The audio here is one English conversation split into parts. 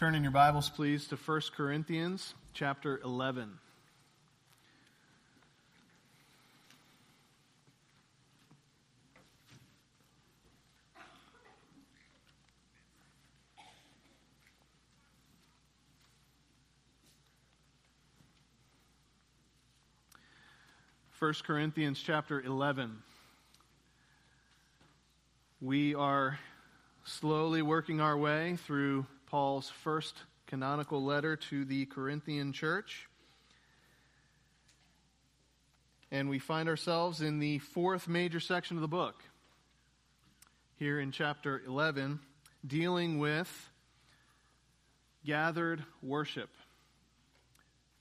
Turn in your Bibles, please, to 1 Corinthians chapter 11. First Corinthians chapter 11. We are slowly working our way through Paul's first canonical letter to the Corinthian church. And we find ourselves in the fourth major section of the book, here in chapter 11, dealing with gathered worship,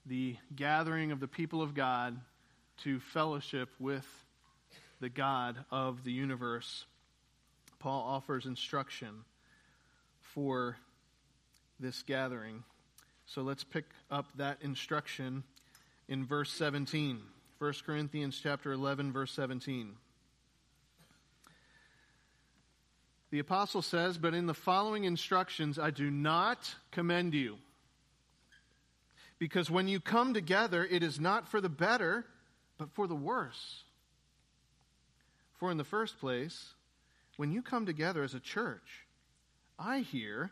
the gathering of the people of God to fellowship with the God of the universe. Paul offers instruction for this gathering. So let's pick up that instruction in verse 17. 1 Corinthians chapter 11 verse 17. The apostle says, "But in the following instructions I do not commend you, because when you come together it is not for the better, but for the worse. For in the first place, when you come together as a church, I hear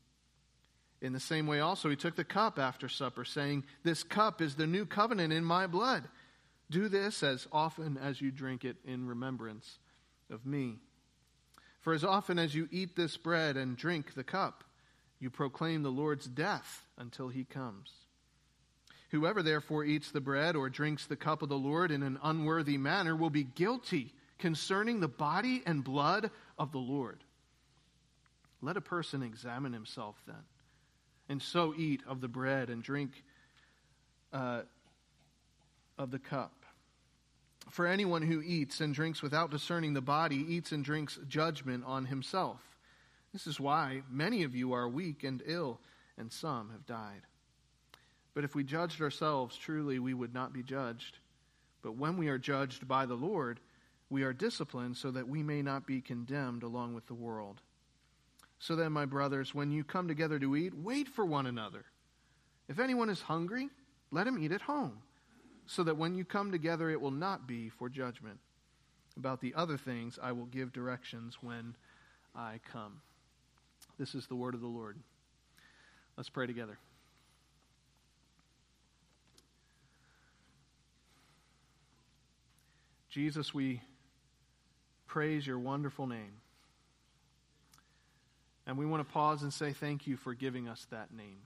In the same way, also, he took the cup after supper, saying, This cup is the new covenant in my blood. Do this as often as you drink it in remembrance of me. For as often as you eat this bread and drink the cup, you proclaim the Lord's death until he comes. Whoever therefore eats the bread or drinks the cup of the Lord in an unworthy manner will be guilty concerning the body and blood of the Lord. Let a person examine himself then and so eat of the bread and drink uh, of the cup. For anyone who eats and drinks without discerning the body eats and drinks judgment on himself. This is why many of you are weak and ill, and some have died. But if we judged ourselves, truly we would not be judged. But when we are judged by the Lord, we are disciplined so that we may not be condemned along with the world. So then, my brothers, when you come together to eat, wait for one another. If anyone is hungry, let him eat at home, so that when you come together, it will not be for judgment. About the other things, I will give directions when I come. This is the word of the Lord. Let's pray together. Jesus, we praise your wonderful name. And we want to pause and say thank you for giving us that name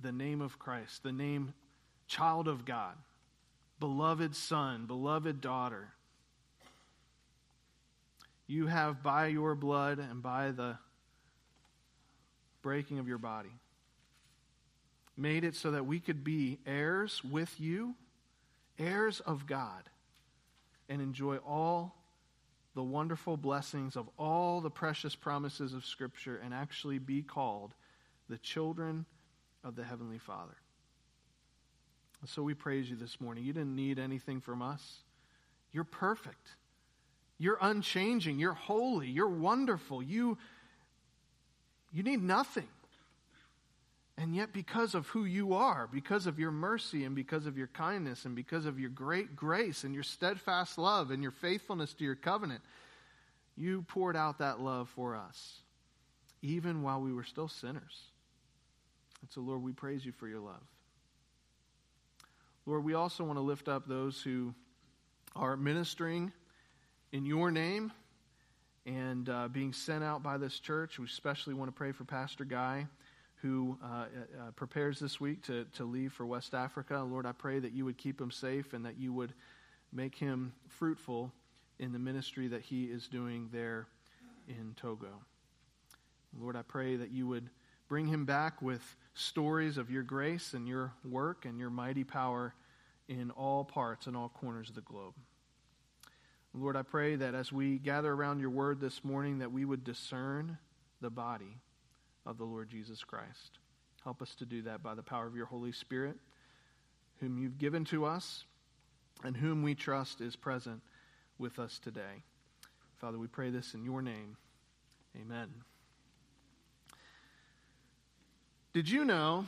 the name of Christ, the name child of God, beloved son, beloved daughter. You have, by your blood and by the breaking of your body, made it so that we could be heirs with you, heirs of God, and enjoy all the wonderful blessings of all the precious promises of Scripture and actually be called the children of the Heavenly Father. So we praise you this morning. You didn't need anything from us. You're perfect. You're unchanging. You're holy. You're wonderful. You, you need nothing. And yet, because of who you are, because of your mercy and because of your kindness and because of your great grace and your steadfast love and your faithfulness to your covenant, you poured out that love for us, even while we were still sinners. And so, Lord, we praise you for your love. Lord, we also want to lift up those who are ministering in your name and uh, being sent out by this church. We especially want to pray for Pastor Guy, who uh, uh, prepares this week to, to leave for West Africa. Lord, I pray that you would keep him safe and that you would make him fruitful in the ministry that he is doing there in Togo. Lord, I pray that you would bring him back with stories of your grace and your work and your mighty power in all parts and all corners of the globe. Lord, I pray that as we gather around your word this morning, that we would discern the body of the Lord Jesus Christ. Help us to do that by the power of your Holy Spirit, whom you've given to us and whom we trust is present with us today. Father, we pray this in your name. Amen. Did you know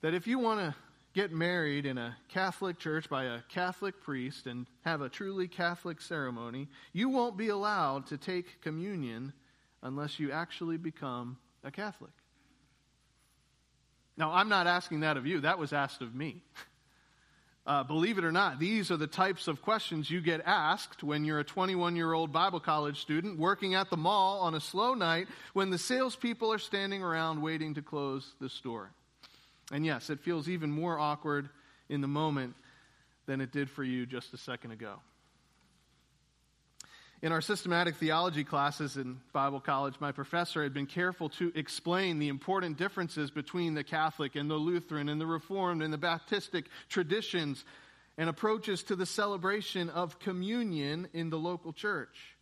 that if you want to get married in a Catholic church by a Catholic priest and have a truly Catholic ceremony, you won't be allowed to take communion unless you actually become a Catholic. Now, I'm not asking that of you, that was asked of me. Uh, believe it or not, these are the types of questions you get asked when you're a 21 year old Bible college student working at the mall on a slow night when the salespeople are standing around waiting to close the store. And yes, it feels even more awkward in the moment than it did for you just a second ago. In our systematic theology classes in Bible college, my professor had been careful to explain the important differences between the Catholic and the Lutheran and the Reformed and the Baptistic traditions and approaches to the celebration of communion in the local church.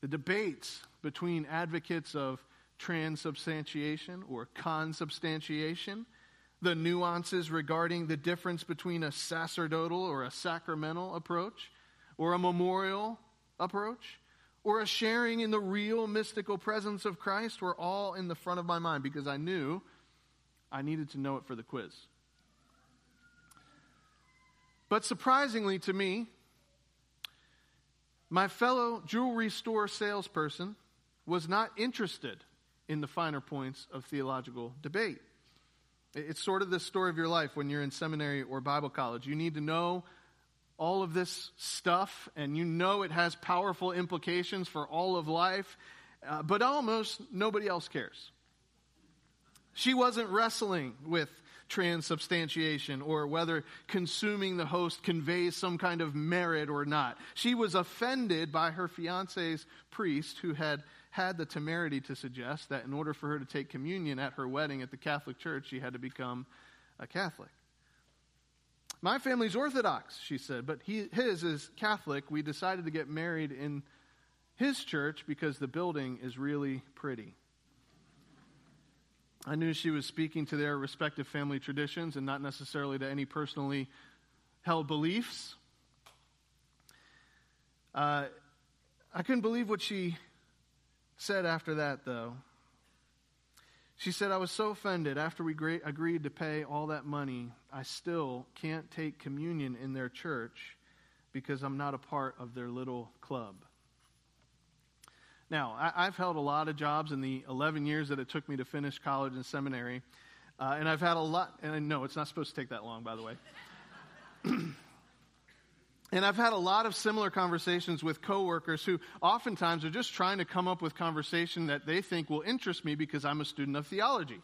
The debates between advocates of transubstantiation or consubstantiation the nuances regarding the difference between a sacerdotal or a sacramental approach, or a memorial approach, or a sharing in the real mystical presence of Christ were all in the front of my mind because I knew I needed to know it for the quiz. But surprisingly to me, my fellow jewelry store salesperson was not interested in the finer points of theological debate. It's sort of the story of your life when you're in seminary or Bible college. You need to know all of this stuff, and you know it has powerful implications for all of life, uh, but almost nobody else cares. She wasn't wrestling with transubstantiation or whether consuming the host conveys some kind of merit or not. She was offended by her fiance's priest who had had the temerity to suggest that in order for her to take communion at her wedding at the Catholic Church, she had to become a Catholic. My family's Orthodox, she said, but he, his is Catholic. We decided to get married in his church because the building is really pretty. I knew she was speaking to their respective family traditions and not necessarily to any personally held beliefs. Uh, I couldn't believe what she said after that, though. She said, I was so offended after we agreed to pay all that money, I still can't take communion in their church because I'm not a part of their little club. Now, I, have held a lot of jobs in the 11 years that it took me to finish college and seminary. Uh, and I've had a lot, and no, it's not supposed to take that long, by the way. And I've had a lot of similar conversations with coworkers who oftentimes are just trying to come up with conversation that they think will interest me because I'm a student of theology.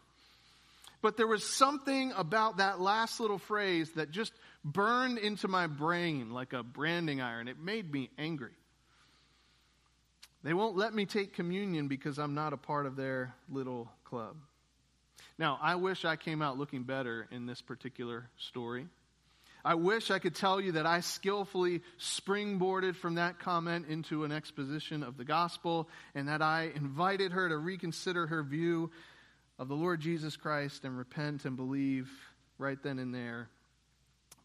But there was something about that last little phrase that just burned into my brain like a branding iron. It made me angry. They won't let me take communion because I'm not a part of their little club. Now, I wish I came out looking better in this particular story. I wish I could tell you that I skillfully springboarded from that comment into an exposition of the gospel and that I invited her to reconsider her view of the Lord Jesus Christ and repent and believe right then and there.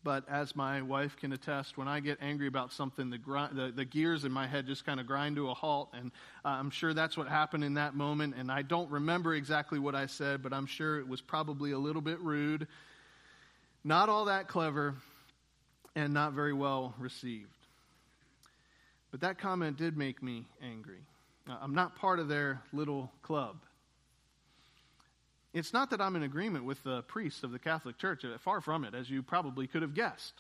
But as my wife can attest, when I get angry about something, the, the, the, gears in my head just kind of grind to a halt. And uh, I'm sure that's what happened in that moment. And I don't remember exactly what I said, but I'm sure it was probably a little bit rude not all that clever, and not very well received. But that comment did make me angry. I'm not part of their little club. It's not that I'm in agreement with the priests of the Catholic Church, uh, far from it, as you probably could have guessed.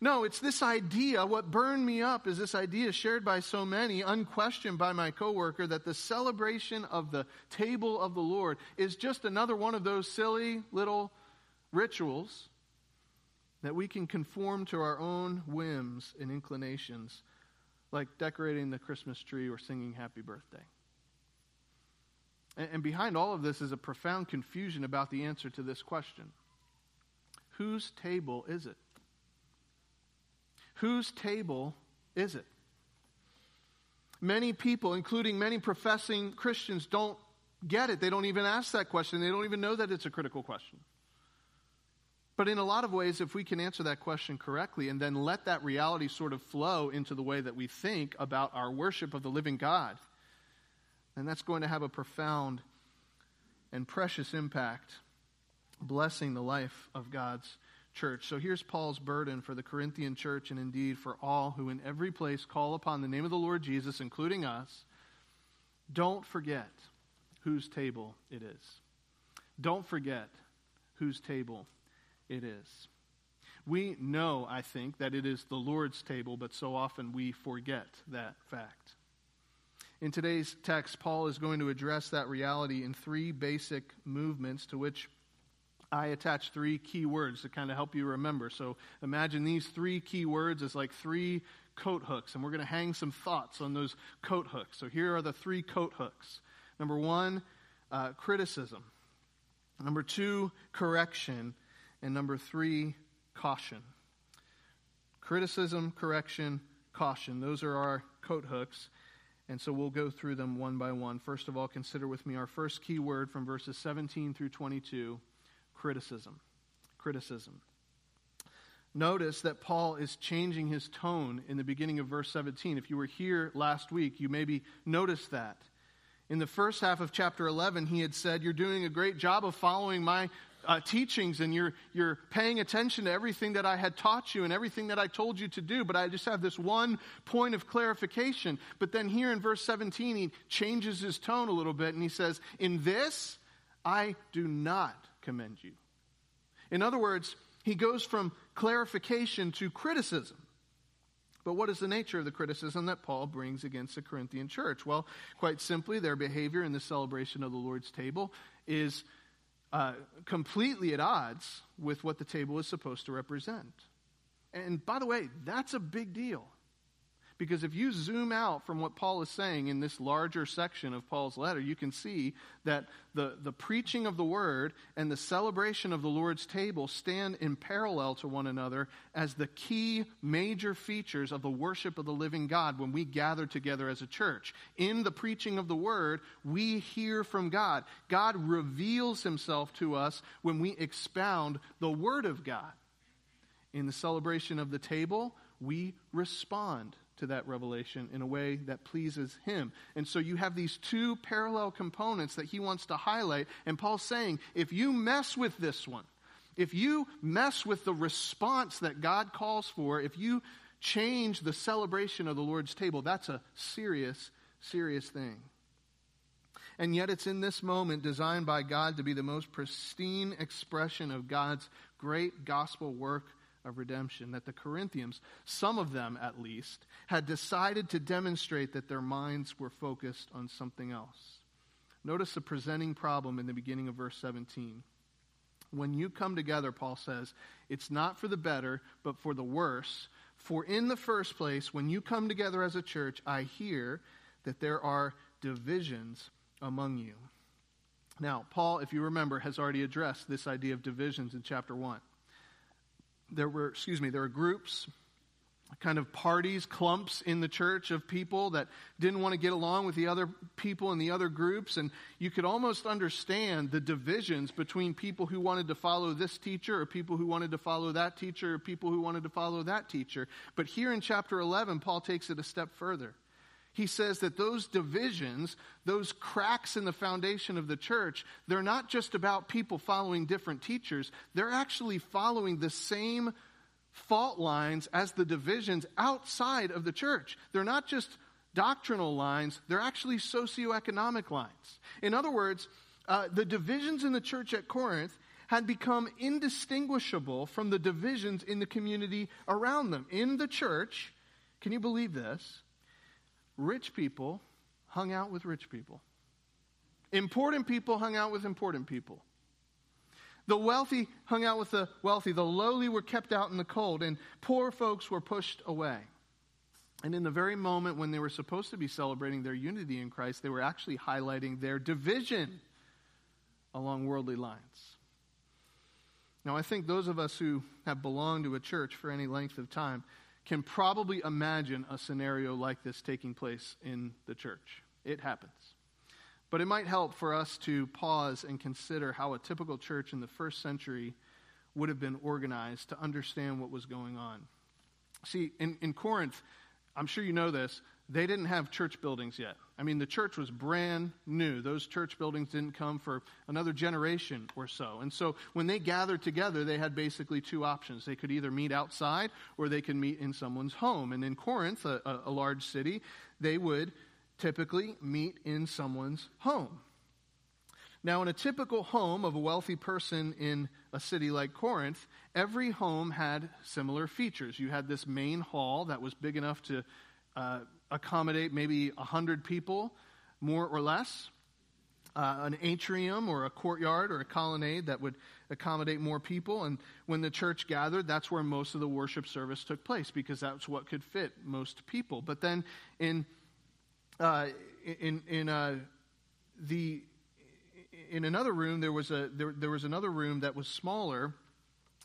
No, it's this idea. What burned me up is this idea shared by so many, unquestioned by my coworker, that the celebration of the table of the Lord is just another one of those silly little rituals that we can conform to our own whims and inclinations, like decorating the Christmas tree or singing happy birthday. And behind all of this is a profound confusion about the answer to this question Whose table is it? Whose table is it? Many people, including many professing Christians, don't get it. They don't even ask that question. They don't even know that it's a critical question. But in a lot of ways, if we can answer that question correctly and then let that reality sort of flow into the way that we think about our worship of the living God, and that's going to have a profound and precious impact, blessing the life of God's church. So here's Paul's burden for the Corinthian church and indeed for all who in every place call upon the name of the Lord Jesus, including us. Don't forget whose table it is. Don't forget whose table it is. We know, I think, that it is the Lord's table, but so often we forget that fact. In today's text, Paul is going to address that reality in three basic movements to which I attach three key words to kind of help you remember. So imagine these three key words as like three coat hooks, and we're going to hang some thoughts on those coat hooks. So here are the three coat hooks. Number one, uh, criticism. Number two, correction. And number three, caution. Criticism, correction, caution. Those are our coat hooks. And so we'll go through them one by one. First of all, consider with me our first key word from verses 17 through 22 criticism. Criticism. Notice that Paul is changing his tone in the beginning of verse 17. If you were here last week, you maybe noticed that. In the first half of chapter 11, he had said, You're doing a great job of following my uh, teachings and you're, you're paying attention to everything that I had taught you and everything that I told you to do, but I just have this one point of clarification. But then here in verse 17, he changes his tone a little bit and he says, In this, I do not commend you. In other words, he goes from clarification to criticism. But what is the nature of the criticism that Paul brings against the Corinthian church? Well, quite simply, their behavior in the celebration of the Lord's table is uh, completely at odds with what the table is supposed to represent. And by the way, that's a big deal. Because if you zoom out from what Paul is saying in this larger section of Paul's letter, you can see that the, the preaching of the word and the celebration of the Lord's table stand in parallel to one another as the key major features of the worship of the living God when we gather together as a church. In the preaching of the word, we hear from God. God reveals himself to us when we expound the word of God. In the celebration of the table, we respond to that revelation in a way that pleases him. And so you have these two parallel components that he wants to highlight. And Paul's saying, if you mess with this one, if you mess with the response that God calls for, if you change the celebration of the Lord's table, that's a serious, serious thing. And yet, it's in this moment designed by God to be the most pristine expression of God's great gospel work of redemption, that the Corinthians, some of them at least, had decided to demonstrate that their minds were focused on something else. Notice the presenting problem in the beginning of verse 17. When you come together, Paul says, it's not for the better, but for the worse. For in the first place, when you come together as a church, I hear that there are divisions among you. Now, Paul, if you remember, has already addressed this idea of divisions in chapter 1 there were, excuse me, there were groups, kind of parties, clumps in the church of people that didn't want to get along with the other people in the other groups. And you could almost understand the divisions between people who wanted to follow this teacher or people who wanted to follow that teacher or people who wanted to follow that teacher. But here in chapter 11, Paul takes it a step further he says that those divisions, those cracks in the foundation of the church, they're not just about people following different teachers, they're actually following the same fault lines as the divisions outside of the church. They're not just doctrinal lines, they're actually socioeconomic lines. In other words, uh, the divisions in the church at Corinth had become indistinguishable from the divisions in the community around them. In the church, can you believe this? Rich people hung out with rich people. Important people hung out with important people. The wealthy hung out with the wealthy. The lowly were kept out in the cold, and poor folks were pushed away. And in the very moment when they were supposed to be celebrating their unity in Christ, they were actually highlighting their division along worldly lines. Now, I think those of us who have belonged to a church for any length of time can probably imagine a scenario like this taking place in the church. It happens. But it might help for us to pause and consider how a typical church in the first century would have been organized to understand what was going on. See, in, in Corinth, I'm sure you know this, they didn't have church buildings yet. I mean, the church was brand new. Those church buildings didn't come for another generation or so. And so when they gathered together, they had basically two options. They could either meet outside or they could meet in someone's home. And in Corinth, a, a large city, they would typically meet in someone's home. Now, in a typical home of a wealthy person in a city like Corinth, every home had similar features. You had this main hall that was big enough to uh, accommodate maybe 100 people, more or less. Uh, an atrium or a courtyard or a colonnade that would accommodate more people. And when the church gathered, that's where most of the worship service took place because that's what could fit most people. But then in uh, in in uh, the in another room there was a there, there was another room that was smaller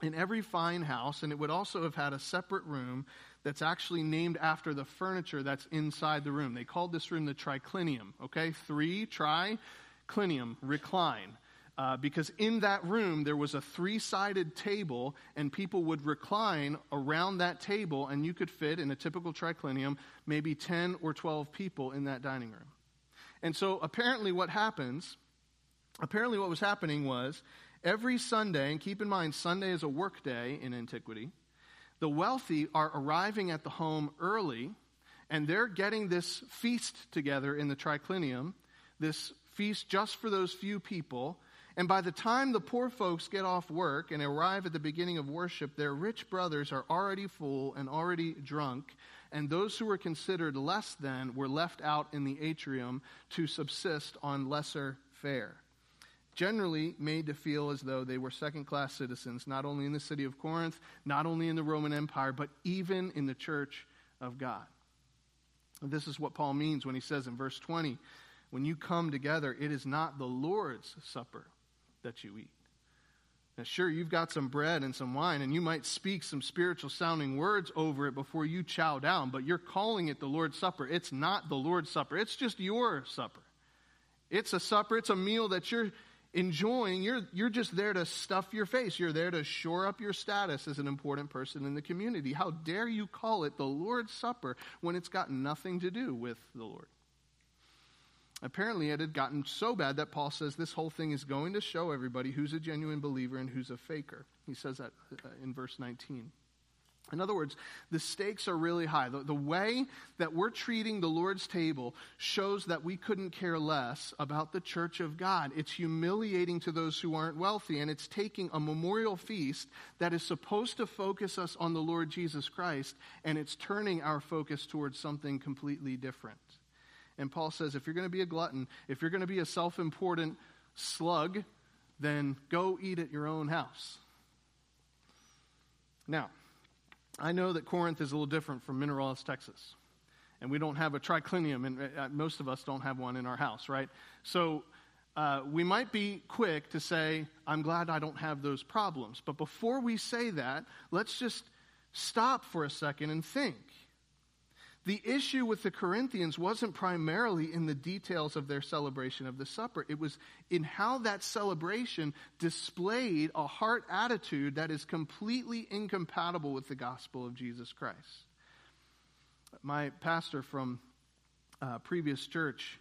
in every fine house, and it would also have had a separate room that's actually named after the furniture that's inside the room. They called this room the triclinium, okay? Three, triclinium, recline. Uh, because in that room there was a three sided table, and people would recline around that table, and you could fit in a typical triclinium maybe 10 or 12 people in that dining room. And so apparently, what happens, apparently, what was happening was every Sunday, and keep in mind, Sunday is a work day in antiquity the wealthy are arriving at the home early, and they're getting this feast together in the triclinium, this feast just for those few people. And by the time the poor folks get off work and arrive at the beginning of worship, their rich brothers are already full and already drunk, and those who were considered less than were left out in the atrium to subsist on lesser fare generally made to feel as though they were second class citizens, not only in the city of Corinth, not only in the Roman Empire, but even in the church of God. And this is what Paul means when he says in verse 20, when you come together, it is not the Lord's supper that you eat. Now, sure, you've got some bread and some wine, and you might speak some spiritual sounding words over it before you chow down, but you're calling it the Lord's Supper. It's not the Lord's Supper, it's just your supper. It's a supper, it's a meal that you're enjoying, you're, you're just there to stuff your face. You're there to shore up your status as an important person in the community. How dare you call it the Lord's Supper when it's got nothing to do with the Lord? Apparently, it had gotten so bad that Paul says this whole thing is going to show everybody who's a genuine believer and who's a faker. He says that uh, in verse 19. In other words, the stakes are really high. The, the, way that we're treating the Lord's table shows that we couldn't care less about the church of God. It's humiliating to those who aren't wealthy, and it's taking a memorial feast that is supposed to focus us on the Lord Jesus Christ, and it's turning our focus towards something completely different. And Paul says if you're going to be a glutton, if you're going to be a self important slug, then go eat at your own house. Now, I know that Corinth is a little different from Mineral, Texas. And we don't have a triclinium, and uh, most of us don't have one in our house, right? So uh, we might be quick to say, I'm glad I don't have those problems. But before we say that, let's just stop for a second and think. The issue with the Corinthians wasn't primarily in the details of their celebration of the supper. It was in how that celebration displayed a heart attitude that is completely incompatible with the gospel of Jesus Christ. My pastor from uh, previous church,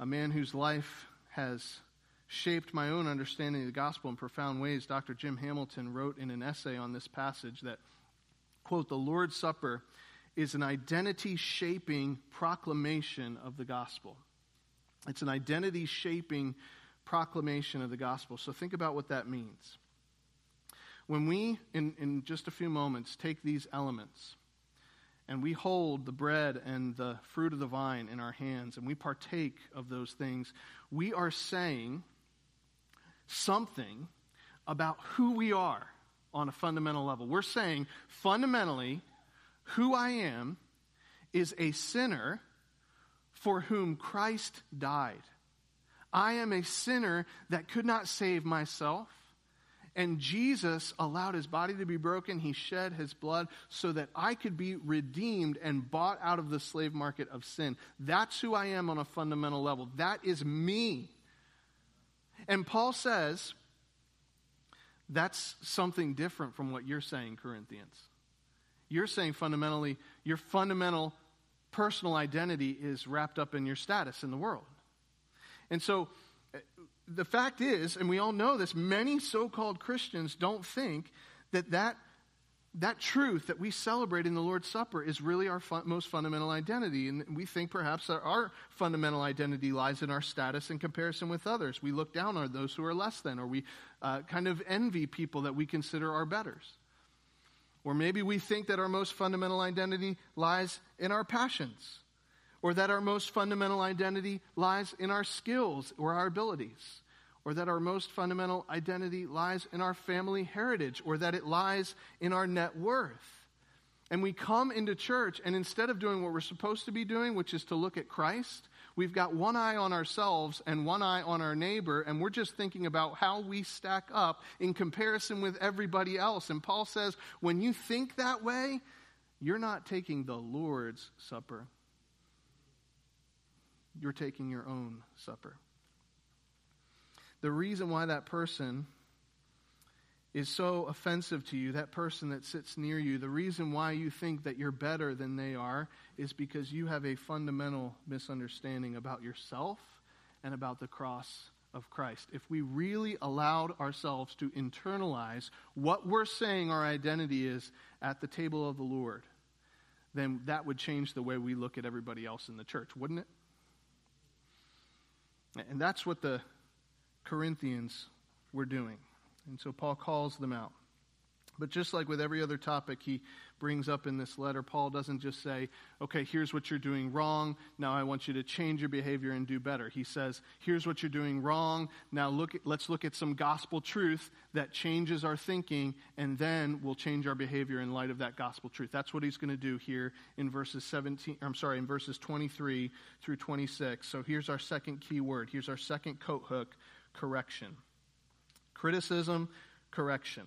a man whose life has shaped my own understanding of the gospel in profound ways, Dr. Jim Hamilton wrote in an essay on this passage that, quote, the Lord's Supper is an identity shaping proclamation of the gospel. It's an identity shaping proclamation of the gospel. So think about what that means. When we, in, in just a few moments, take these elements and we hold the bread and the fruit of the vine in our hands and we partake of those things, we are saying something about who we are on a fundamental level. We're saying fundamentally, who I am is a sinner for whom Christ died. I am a sinner that could not save myself. And Jesus allowed his body to be broken. He shed his blood so that I could be redeemed and bought out of the slave market of sin. That's who I am on a fundamental level. That is me. And Paul says that's something different from what you're saying, Corinthians. You're saying fundamentally, your fundamental personal identity is wrapped up in your status in the world. And so uh, the fact is, and we all know this, many so called Christians don't think that, that that truth that we celebrate in the Lord's Supper is really our most fundamental identity. And we think perhaps that our fundamental identity lies in our status in comparison with others. We look down on those who are less than, or we uh, kind of envy people that we consider our betters. Or maybe we think that our most fundamental identity lies in our passions, or that our most fundamental identity lies in our skills or our abilities, or that our most fundamental identity lies in our family heritage, or that it lies in our net worth. And we come into church, and instead of doing what we're supposed to be doing, which is to look at Christ, we've got one eye on ourselves and one eye on our neighbor, and we're just thinking about how we stack up in comparison with everybody else. And Paul says, when you think that way, you're not taking the Lord's supper, you're taking your own supper. The reason why that person is so offensive to you, that person that sits near you, the reason why you think that you're better than they are is because you have a fundamental misunderstanding about yourself and about the cross of Christ. If we really allowed ourselves to internalize what we're saying our identity is at the table of the Lord, then that would change the way we look at everybody else in the church, wouldn't it? And that's what the Corinthians were doing. And so Paul calls them out. But just like with every other topic he brings up in this letter, Paul doesn't just say, okay, here's what you're doing wrong. Now I want you to change your behavior and do better. He says, here's what you're doing wrong. Now look let's look at some gospel truth that changes our thinking, and then we'll change our behavior in light of that gospel truth. That's what he's going to do here in verses 17, I'm sorry, in verses 23 through 26. So here's our second key word. Here's our second coat hook correction. Criticism, correction.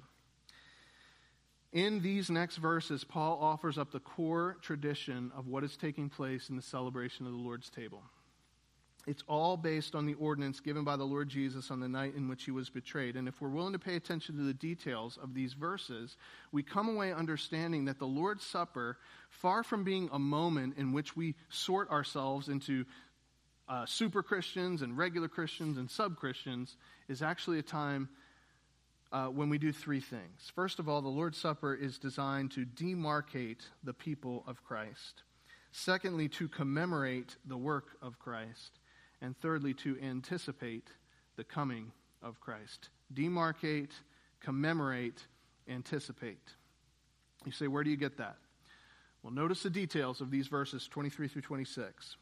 In these next verses, Paul offers up the core tradition of what is taking place in the celebration of the Lord's table. It's all based on the ordinance given by the Lord Jesus on the night in which he was betrayed. And if we're willing to pay attention to the details of these verses, we come away understanding that the Lord's Supper, far from being a moment in which we sort ourselves into uh, super Christians and regular Christians and sub Christians is actually a time uh, when we do three things. First of all, the Lord's Supper is designed to demarcate the people of Christ. Secondly, to commemorate the work of Christ. And thirdly, to anticipate the coming of Christ. Demarcate, commemorate, anticipate. You say, where do you get that? Well, notice the details of these verses 23 through 26.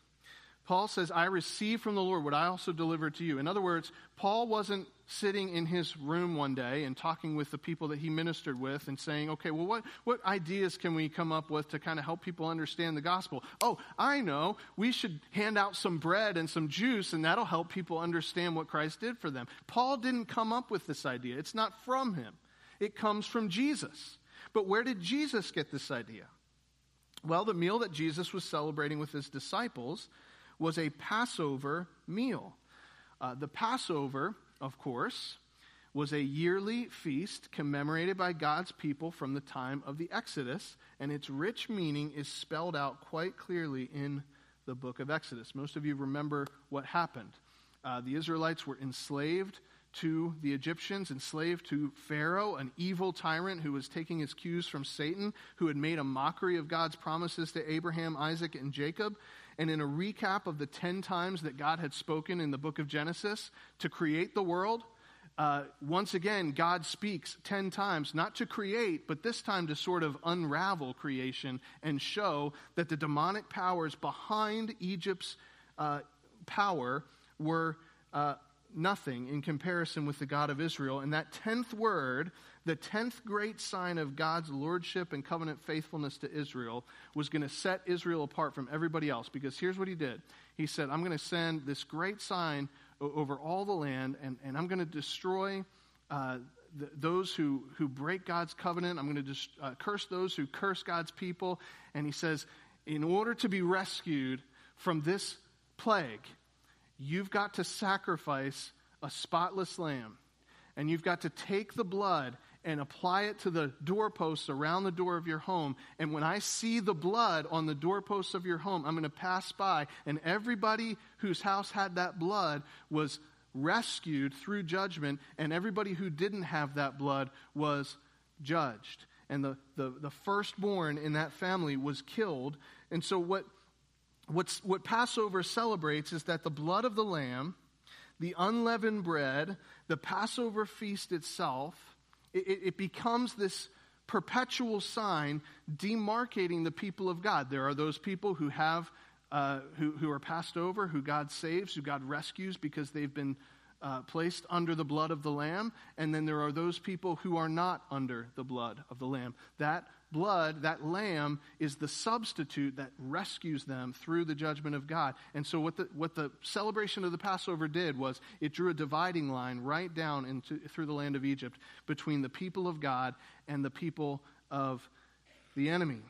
Paul says, I received from the Lord what I also delivered to you. In other words, Paul wasn't sitting in his room one day and talking with the people that he ministered with and saying, okay, well, what, what ideas can we come up with to kind of help people understand the gospel? Oh, I know. We should hand out some bread and some juice, and that'll help people understand what Christ did for them. Paul didn't come up with this idea, it's not from him, it comes from Jesus. But where did Jesus get this idea? Well, the meal that Jesus was celebrating with his disciples was a Passover meal. Uh, the Passover, of course, was a yearly feast commemorated by God's people from the time of the Exodus, and its rich meaning is spelled out quite clearly in the book of Exodus. Most of you remember what happened. Uh, the Israelites were enslaved to the Egyptians, enslaved to Pharaoh, an evil tyrant who was taking his cues from Satan, who had made a mockery of God's promises to Abraham, Isaac, and Jacob. And in a recap of the 10 times that God had spoken in the book of Genesis to create the world, uh, once again, God speaks 10 times, not to create, but this time to sort of unravel creation and show that the demonic powers behind Egypt's uh, power were uh, nothing in comparison with the God of Israel. And that 10th word, the 10th great sign of God's lordship and covenant faithfulness to Israel, was going to set Israel apart from everybody else. Because here's what he did He said, I'm going to send this great sign over all the land, and, and I'm going to destroy uh, the, those who, who break God's covenant. I'm going to dis- uh, curse those who curse God's people. And he says, in order to be rescued from this plague, you've got to sacrifice a spotless lamb. And you've got to take the blood and apply it to the doorposts around the door of your home. And when I see the blood on the doorposts of your home, I'm going to pass by, and everybody whose house had that blood was rescued through judgment, and everybody who didn't have that blood was judged. And the, the, the firstborn in that family was killed. And so, what, what's, what Passover celebrates is that the blood of the lamb, the unleavened bread, the Passover feast itself, it, it becomes this perpetual sign demarcating the people of God. There are those people who have uh, who, who are passed over, who God saves, who God rescues because they've been uh, placed under the blood of the Lamb. And then there are those people who are not under the blood of the Lamb. That blood, that lamb, is the substitute that rescues them through the judgment of God. And so, what the, what the celebration of the Passover did was it drew a dividing line right down into, through the land of Egypt between the people of God and the people of the enemy.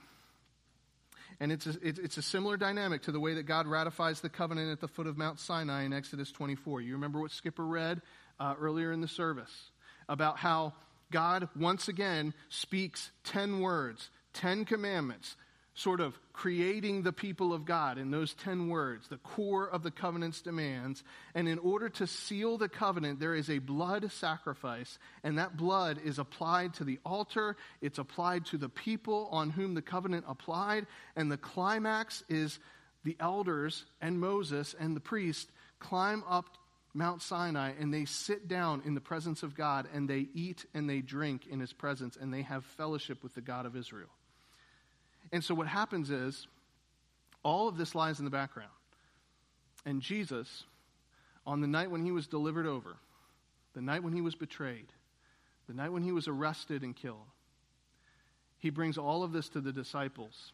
And it's a, it's a similar dynamic to the way that God ratifies the covenant at the foot of Mount Sinai in Exodus 24. You remember what Skipper read uh, earlier in the service about how God once again speaks 10 words, 10 commandments, sort of creating the people of God in those 10 words, the core of the covenant's demands. And in order to seal the covenant, there is a blood sacrifice, and that blood is applied to the altar, it's applied to the people on whom the covenant applied, and the climax is the elders and Moses and the priest climb up Mount Sinai and they sit down in the presence of God and they eat and they drink in his presence and they have fellowship with the God of Israel. And so what happens is all of this lies in the background. And Jesus, on the night when he was delivered over, the night when he was betrayed, the night when he was arrested and killed, he brings all of this to the disciples.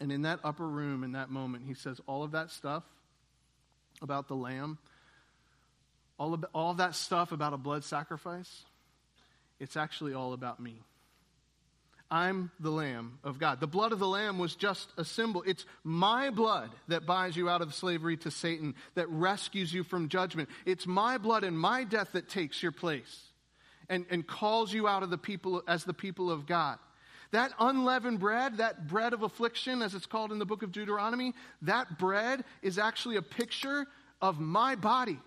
And in that upper room, in that moment, he says, All of that stuff about the lamb all of, all that stuff about a blood sacrifice, it's actually all about me. I'm the Lamb of God. The blood of the Lamb was just a symbol. It's my blood that buys you out of slavery to Satan, that rescues you from judgment. It's my blood and my death that takes your place and, and calls you out of the people as the people of God. That unleavened bread, that bread of affliction, as it's called in the book of Deuteronomy, that bread is actually a picture of my body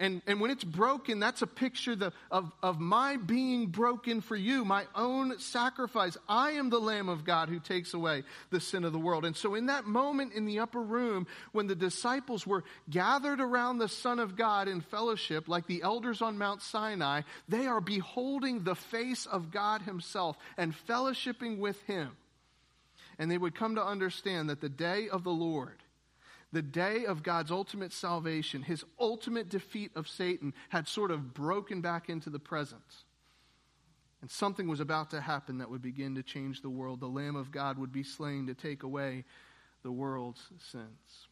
and, and when it's broken, that's a picture the, of, of my being broken for you, my own sacrifice. I am the Lamb of God who takes away the sin of the world. And so, in that moment in the upper room, when the disciples were gathered around the Son of God in fellowship, like the elders on Mount Sinai, they are beholding the face of God Himself and fellowshipping with Him. And they would come to understand that the day of the Lord the day of God's ultimate salvation, his ultimate defeat of Satan, had sort of broken back into the present. And something was about to happen that would begin to change the world. The Lamb of God would be slain to take away the world's sins.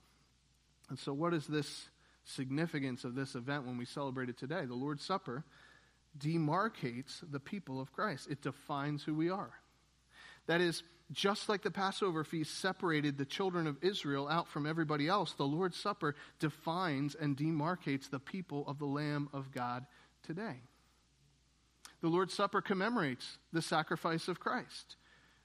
And so, what is this significance of this event when we celebrate it today? The Lord's Supper demarcates the people of Christ, it defines who we are. That is, just like the Passover feast separated the children of Israel out from everybody else, the Lord's Supper defines and demarcates the people of the Lamb of God today. The Lord's Supper commemorates the sacrifice of Christ.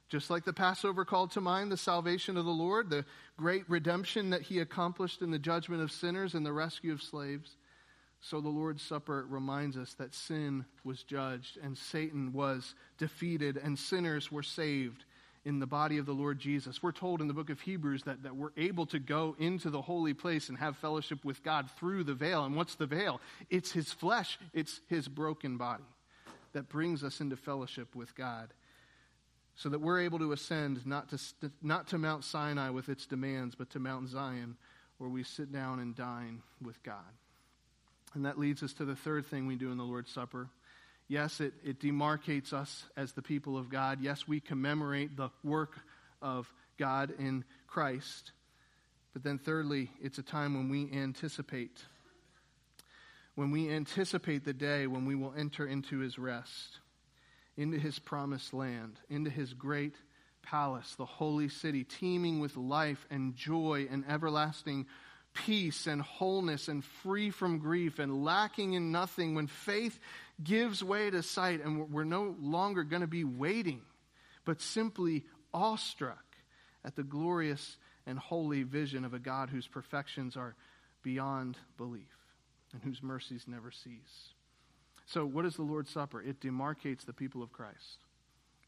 Just like the Passover called to mind the salvation of the Lord, the great redemption that he accomplished in the judgment of sinners and the rescue of slaves, so the Lord's Supper reminds us that sin was judged and Satan was defeated and sinners were saved in the body of the Lord Jesus. We're told in the book of Hebrews that, that we're able to go into the holy place and have fellowship with God through the veil. And what's the veil? It's his flesh, it's his broken body that brings us into fellowship with God. So that we're able to ascend not to, not to Mount Sinai with its demands, but to Mount Zion, where we sit down and dine with God. And that leads us to the third thing we do in the Lord's Supper Yes, it, it demarcates us as the people of God. Yes, we commemorate the work of God in Christ. But then, thirdly, it's a time when we anticipate. When we anticipate the day when we will enter into his rest, into his promised land, into his great palace, the holy city, teeming with life and joy and everlasting peace and wholeness and free from grief and lacking in nothing, when faith gives way to sight and we're no longer going to be waiting, but simply awestruck at the glorious and holy vision of a God whose perfections are beyond belief and whose mercies never cease. So, what is the Lord's Supper? It demarcates the people of Christ,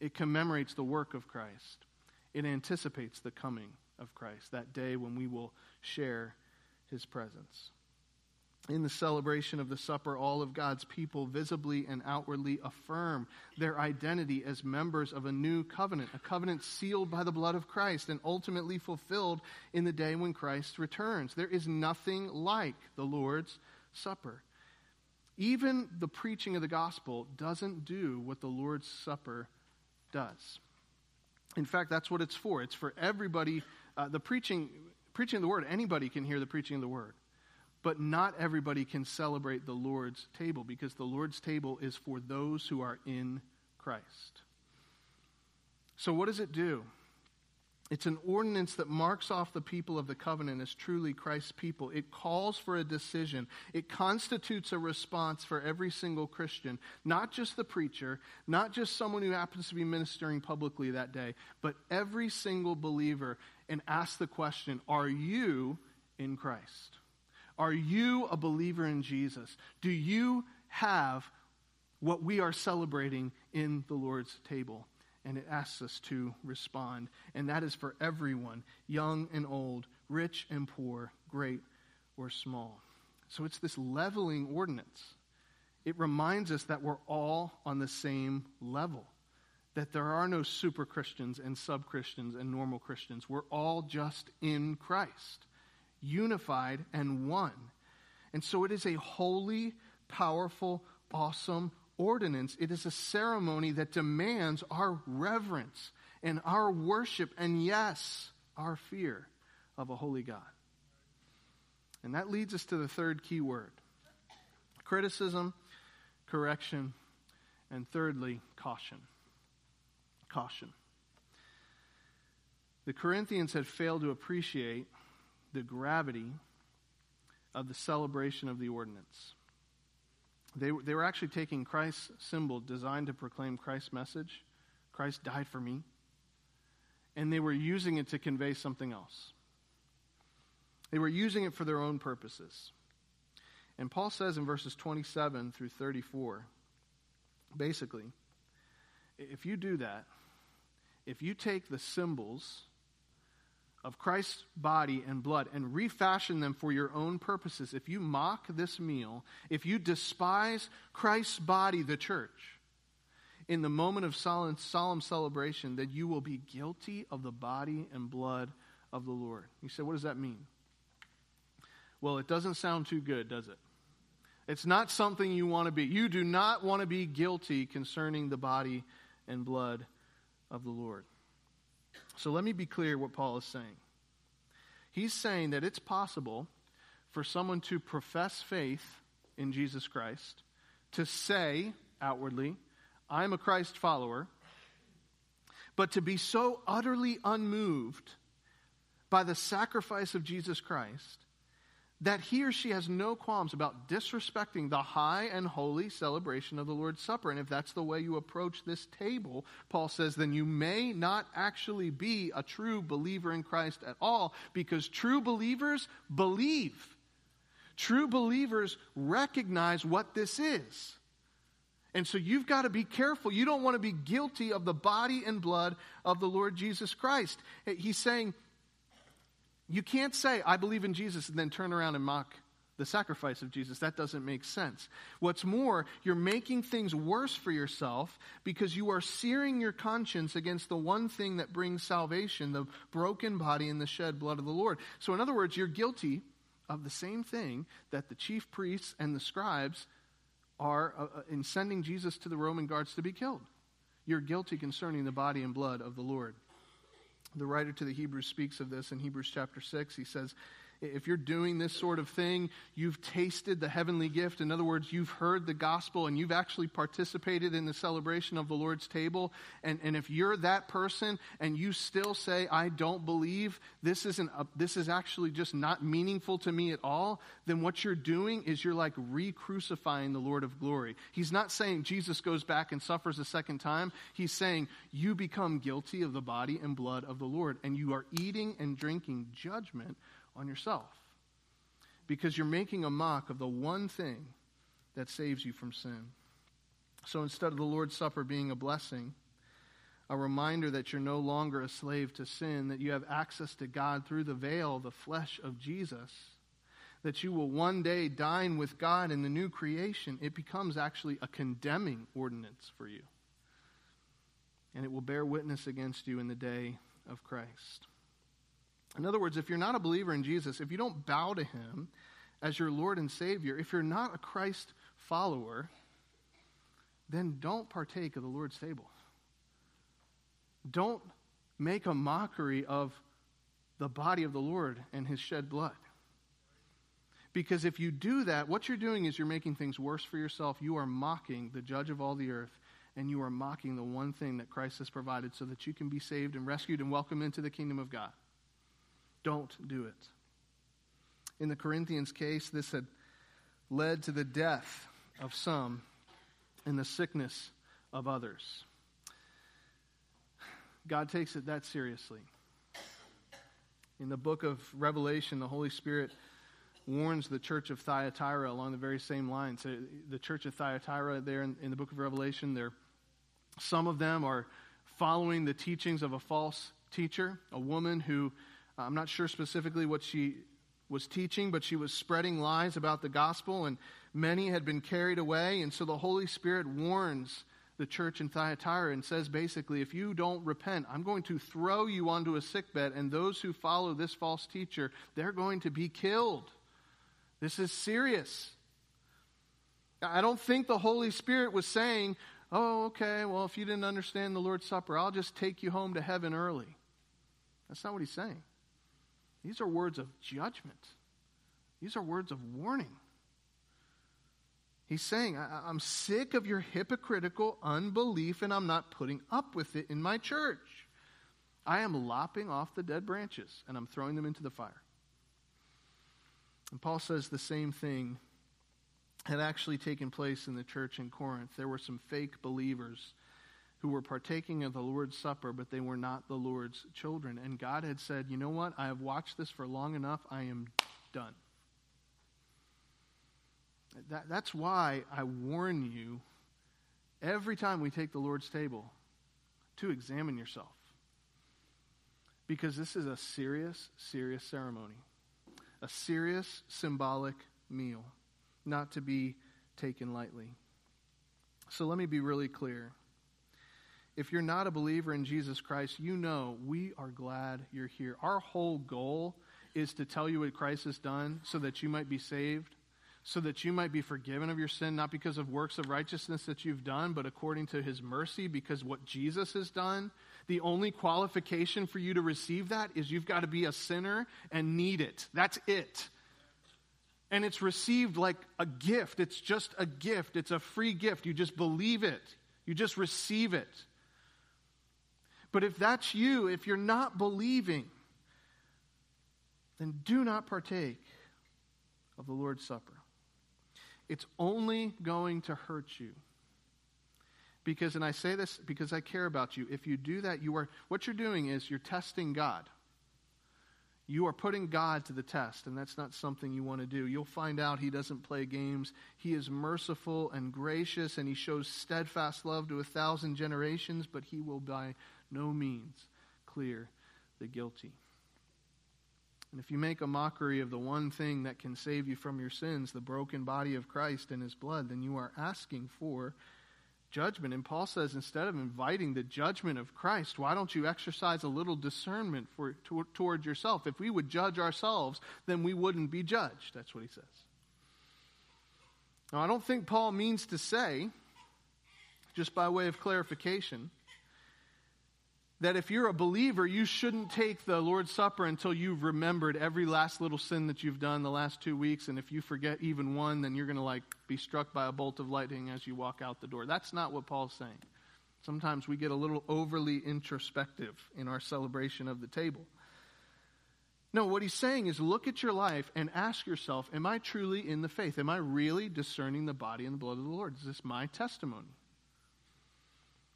it commemorates the work of Christ, it anticipates the coming of Christ, that day when we will share his presence. In the celebration of the supper, all of God's people visibly and outwardly affirm their identity as members of a new covenant, a covenant sealed by the blood of Christ and ultimately fulfilled in the day when Christ returns. There is nothing like the Lord's Supper. Even the preaching of the gospel doesn't do what the Lord's Supper does. In fact, that's what it's for. It's for everybody. Uh, the preaching preaching the word, anybody can hear the preaching of the word. But not everybody can celebrate the Lord's table because the Lord's table is for those who are in Christ. So, what does it do? It's an ordinance that marks off the people of the covenant as truly Christ's people. It calls for a decision. It constitutes a response for every single Christian, not just the preacher, not just someone who happens to be ministering publicly that day, but every single believer and ask the question Are you in Christ? Are you a believer in Jesus? Do you have what we are celebrating in the Lord's table? And it asks us to respond. And that is for everyone, young and old, rich and poor, great or small. So it's this leveling ordinance. It reminds us that we're all on the same level that there are no super Christians and sub Christians and normal Christians. We're all just in Christ, unified and one. And so it is a holy, powerful, awesome ordinance. It is a ceremony that demands our reverence and our worship and, yes, our fear of a holy God. And that leads us to the third key word criticism, correction, and thirdly, caution caution. The Corinthians had failed to appreciate the gravity of the celebration of the ordinance. They, they were actually taking Christ's symbol designed to proclaim Christ's message Christ died for me. And they were using it to convey something else. They were using it for their own purposes. And Paul says in verses 27 through 34 basically, if you do that, if you take the symbols of Christ's body and blood and refashion them for your own purposes, if you mock this meal, if you despise Christ's body, the church, in the moment of solemn, solemn celebration, then you will be guilty of the body and blood of the Lord. You say, what does that mean? Well, it doesn't sound too good, does it? It's not something you want to be. You do not want to be guilty concerning the body and blood of the Lord. So let me be clear what Paul is saying. He's saying that it's possible for someone to profess faith in Jesus Christ, to say outwardly, I'm a Christ follower, but to be so utterly unmoved by the sacrifice of Jesus Christ that he or she has no qualms about disrespecting the high and holy celebration of the Lord's Supper. And if that's the way you approach this table, Paul says, then you may not actually be a true believer in Christ at all, because true believers believe. True believers recognize what this is. And so you've got to be careful. You don't want to be guilty of the body and blood of the Lord Jesus Christ. He's saying, you can't say, I believe in Jesus, and then turn around and mock the sacrifice of Jesus. That doesn't make sense. What's more, you're making things worse for yourself because you are searing your conscience against the one thing that brings salvation, the broken body and the shed blood of the Lord. So, in other words, you're guilty of the same thing that the chief priests and the scribes are uh, uh, in sending Jesus to the Roman guards to be killed. You're guilty concerning the body and blood of the Lord. The writer to the Hebrews speaks of this in Hebrews chapter 6. He says, if you're doing this sort of thing, you've tasted the heavenly gift. In other words, you've heard the gospel and you've actually participated in the celebration of the Lord's table. And, and if you're that person and you still say, I don't believe, this, isn't a, this is actually just not meaningful to me at all, then what you're doing is you're like re crucifying the Lord of glory. He's not saying Jesus goes back and suffers a second time. He's saying you become guilty of the body and blood of the Lord, and you are eating and drinking judgment on yourself because you're making a mock of the one thing that saves you from sin. So instead of the Lord's Supper being a blessing, a reminder that you're no longer a slave to sin, that you have access to God through the veil, the flesh of Jesus, that you will one day dine with God in the new creation, it becomes actually a condemning ordinance for you. And it will bear witness against you in the day of Christ. In other words, if you're not a believer in Jesus, if you don't bow to him as your Lord and Savior, if you're not a Christ follower, then don't partake of the Lord's table. Don't make a mockery of the body of the Lord and his shed blood. Because if you do that, what you're doing is you're making things worse for yourself. You are mocking the judge of all the earth, and you are mocking the one thing that Christ has provided so that you can be saved and rescued and welcomed into the kingdom of God. Don't do it. In the Corinthians case, this had led to the death of some and the sickness of others. God takes it that seriously. In the book of Revelation, the Holy Spirit warns the church of Thyatira along the very same lines. Uh, the church of Thyatira, there in, in the book of Revelation, there, some of them are following the teachings of a false teacher, a woman who I'm not sure specifically what she was teaching, but she was spreading lies about the gospel, and many had been carried away. And so the Holy Spirit warns the church in Thyatira and says basically, if you don't repent, I'm going to throw you onto a sickbed, and those who follow this false teacher, they're going to be killed. This is serious. I don't think the Holy Spirit was saying, oh, okay, well, if you didn't understand the Lord's Supper, I'll just take you home to heaven early. That's not what he's saying. These are words of judgment, these are words of warning. He's saying, I- am sick of your hypocritical unbelief and I'm not putting up with it in my church. I am lopping off the dead branches and I'm throwing them into the fire. And Paul says the same thing had actually taken place in the church in Corinth. There were some fake believers who were partaking of the Lord's Supper, but they were not the Lord's children. And God had said, You know what? I have watched this for long enough. I am done. That, that's why I warn you every time we take the Lord's table to examine yourself. Because this is a serious, serious ceremony, a serious symbolic meal, not to be taken lightly. So let me be really clear if you're not a believer in Jesus Christ, you know we are glad you're here. Our whole goal is to tell you what Christ has done so that you might be saved, so that you might be forgiven of your sin, not because of works of righteousness that you've done, but according to his mercy, because what Jesus has done. The only qualification for you to receive that is you've got to be a sinner and need it. That's it. And it's received like a gift. It's just a gift. It's a free gift. You just believe it. You just receive it. But if that's you, if you're not believing, then do not partake of the Lord's Supper. It's only going to hurt you. Because, and I say this because I care about you, if you do that, you are, what you're doing is you're testing God. you are putting God to the test, and that's not something you want to do. You'll find out He doesn't play games. He is merciful and gracious, and He shows steadfast love to a thousand generations, but He will by no means clear the guilty. And if you make a mockery of the one thing that can save you from your sins, the broken body of Christ and His blood, then you are asking for judgment. And Paul says instead of inviting the judgment of Christ, why don't you exercise a little discernment for, to, toward yourself? If we would judge ourselves, then we wouldn't be judged. That's what he says. Now, I don't think Paul means to say, just by way of clarification, that if you're a believer, you shouldn't take the Lord's Supper until you've remembered every last little sin that you've done the last two weeks. And if you forget even one, then you're going to like be struck by a bolt of lightning as you walk out the door. That's not what Paul's saying. Sometimes we get a little overly introspective in our celebration of the table. No, what he's saying is look at your life and ask yourself, am I truly in the faith? Am I really discerning the body and the blood of the Lord? Is this my testimony?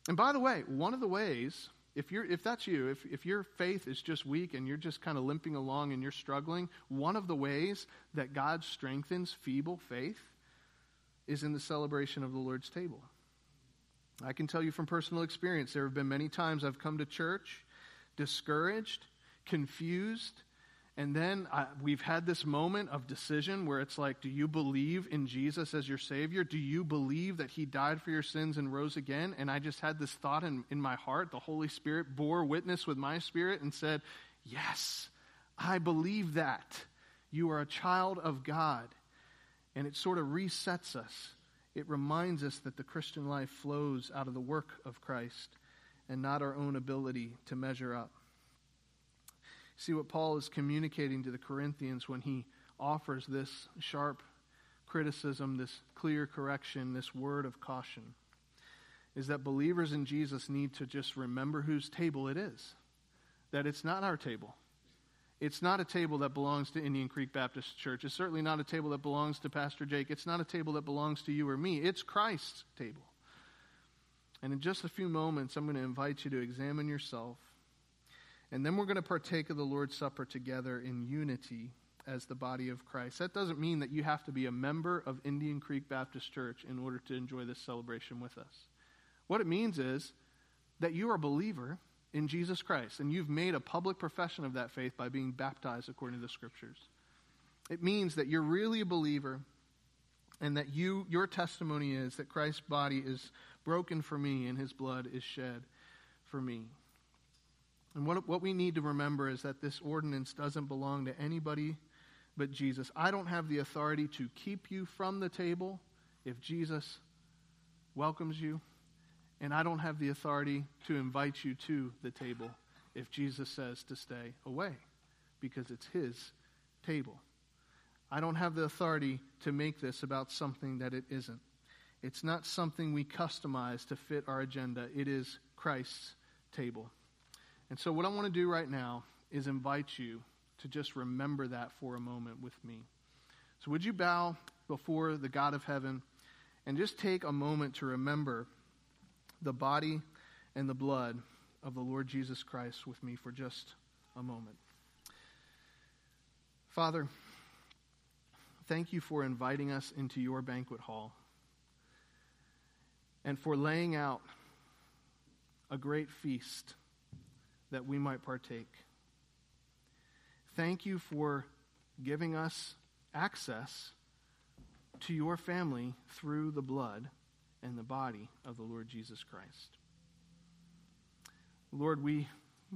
And by the way, one of the ways if, you're, if that's you, if, if your faith is just weak and you're just kind of limping along and you're struggling, one of the ways that God strengthens feeble faith is in the celebration of the Lord's table. I can tell you from personal experience, there have been many times I've come to church discouraged, confused, and then I, we've had this moment of decision where it's like, do you believe in Jesus as your Savior? Do you believe that He died for your sins and rose again? And I just had this thought in, in my heart. The Holy Spirit bore witness with my spirit and said, Yes, I believe that. You are a child of God. And it sort of resets us. It reminds us that the Christian life flows out of the work of Christ and not our own ability to measure up. See what Paul is communicating to the Corinthians when he offers this sharp criticism, this clear correction, this word of caution is that believers in Jesus need to just remember whose table it is. That it's not our table. It's not a table that belongs to Indian Creek Baptist Church. It's certainly not a table that belongs to Pastor Jake. It's not a table that belongs to you or me. It's Christ's table. And in just a few moments, I'm going to invite you to examine yourself and then we're going to partake of the Lord's Supper together in unity as the body of Christ. That doesn't mean that you have to be a member of Indian Creek Baptist Church in order to enjoy this celebration with us. What it means is that you are a believer in Jesus Christ and you've made a public profession of that faith by being baptized according to the scriptures. It means that you're really a believer and that you your testimony is that Christ's body is broken for me and his blood is shed for me. And what, what we need to remember is that this ordinance doesn't belong to anybody but Jesus. I don't have the authority to keep you from the table if Jesus welcomes you, and I don't have the authority to invite you to the table if Jesus says to stay away because it's his table. I don't have the authority to make this about something that it isn't. It's not something we customize to fit our agenda, it is Christ's table. And so, what I want to do right now is invite you to just remember that for a moment with me. So, would you bow before the God of heaven and just take a moment to remember the body and the blood of the Lord Jesus Christ with me for just a moment? Father, thank you for inviting us into your banquet hall and for laying out a great feast that we might partake. Thank you for giving us access to your family through the blood and the body of the Lord Jesus Christ. Lord, we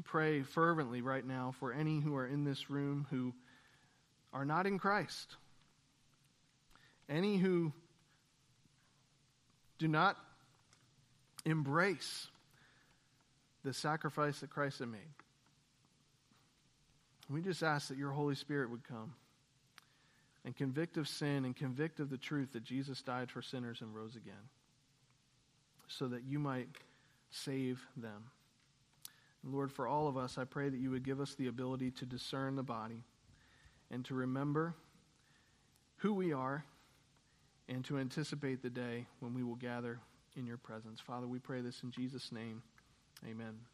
pray fervently right now for any who are in this room who are not in Christ, any who do not embrace the sacrifice that Christ had made. We just ask that your Holy Spirit would come and convict of sin and convict of the truth that Jesus died for sinners and rose again so that you might save them. And Lord, for all of us, I pray that you would give us the ability to discern the body and to remember who we are and to anticipate the day when we will gather in your presence. Father, we pray this in Jesus' name. Amen.